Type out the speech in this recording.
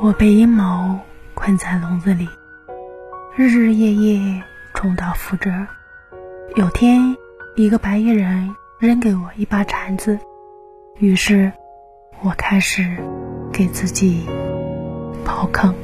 我被阴谋困在笼子里日日夜夜重蹈覆辙有天一个白衣人扔给我一把铲子于是我开始给自己刨坑